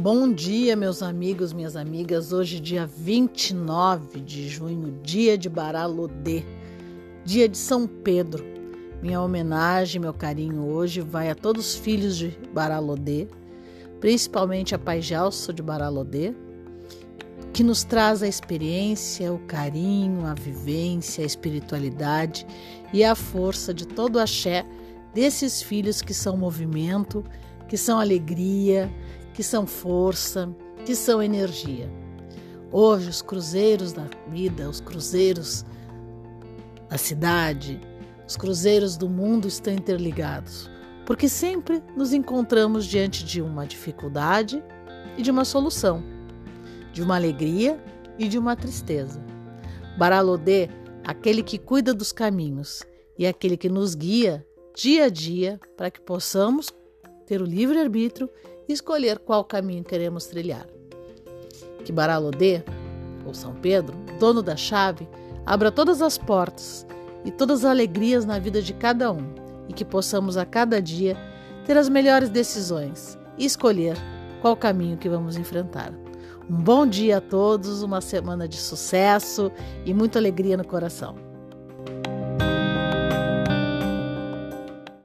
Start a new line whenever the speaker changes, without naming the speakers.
Bom dia, meus amigos, minhas amigas. Hoje, dia 29 de junho, dia de Baralodê, dia de São Pedro. Minha homenagem, meu carinho hoje vai a todos os filhos de Baralodê, principalmente a Pai Gelso de Baralodê, que nos traz a experiência, o carinho, a vivência, a espiritualidade e a força de todo o axé desses filhos que são movimento, que são alegria, que são força, que são energia. Hoje, os cruzeiros da vida, os cruzeiros da cidade, os cruzeiros do mundo estão interligados, porque sempre nos encontramos diante de uma dificuldade e de uma solução, de uma alegria e de uma tristeza. Baralodê, aquele que cuida dos caminhos e aquele que nos guia dia a dia para que possamos ter o livre-arbítrio e escolher qual caminho queremos trilhar. Que Baralodê, ou São Pedro, dono da chave, abra todas as portas e todas as alegrias na vida de cada um e que possamos a cada dia ter as melhores decisões e escolher qual caminho que vamos enfrentar. Um bom dia a todos, uma semana de sucesso e muita alegria no coração.